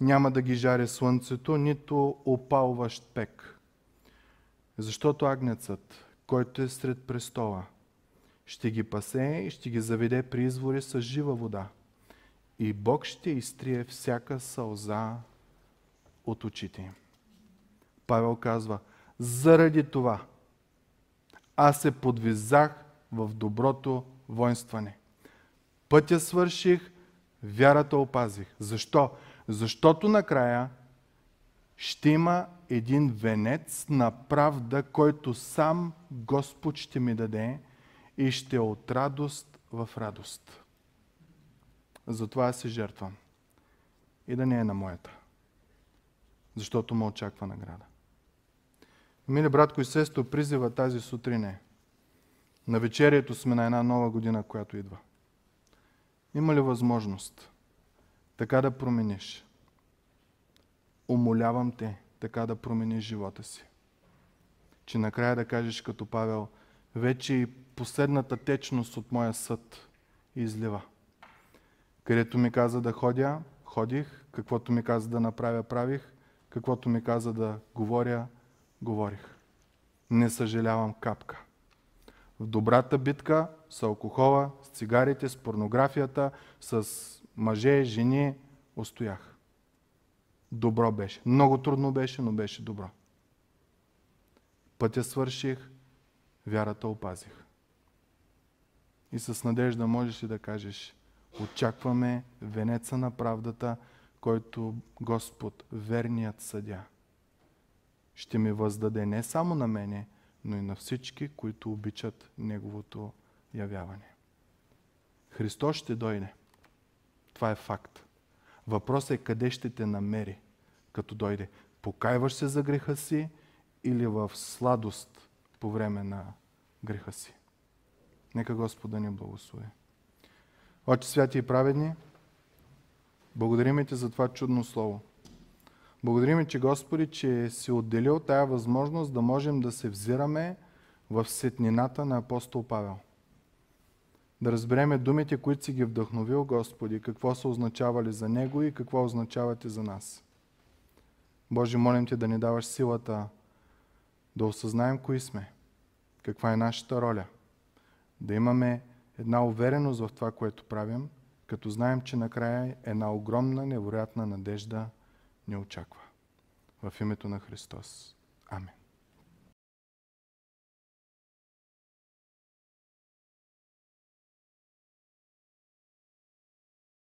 Няма да ги жаре слънцето, нито опалващ пек. Защото агнецът, който е сред престола, ще ги пасе и ще ги заведе при извори с жива вода. И Бог ще изтрие всяка сълза от очите им. Павел казва, заради това аз се подвизах в доброто воинстване. Пътя свърших, вярата опазих. Защо? Защото накрая ще има един венец на правда, който сам Господ ще ми даде – и ще от радост в радост. Затова аз се жертвам. И да не е на моята. Защото ме очаква награда. Мили братко и сестро, призива тази сутрин е. На вечерието сме на една нова година, която идва. Има ли възможност така да промениш? Умолявам те така да промениш живота си. Че накрая да кажеш като Павел, вече и последната течност от моя съд излива. Където ми каза да ходя, ходих, каквото ми каза да направя, правих, каквото ми каза да говоря, говорих. Не съжалявам капка. В добрата битка с алкохола, с цигарите, с порнографията, с мъже, жени, устоях. Добро беше. Много трудно беше, но беше добро. Пътя свърших, вярата опазих. И с надежда можеш и да кажеш, очакваме венеца на правдата, който Господ, верният съдя, ще ми въздаде не само на мене, но и на всички, които обичат Неговото явяване. Христос ще дойде. Това е факт. Въпросът е къде ще те намери, като дойде. Покайваш се за греха си или в сладост по време на греха си. Нека Господ да ни благослови. Отче святи и праведни, благодарим ти за това чудно слово. Благодарим, че Господи, че си отделил тая възможност да можем да се взираме в сетнината на апостол Павел. Да разбереме думите, които си ги вдъхновил, Господи, какво са означавали за Него и какво означават и за нас. Боже, молим Те да ни даваш силата да осъзнаем кои сме, каква е нашата роля, да имаме една увереност в това, което правим, като знаем, че накрая една огромна, невероятна надежда ни очаква. В името на Христос.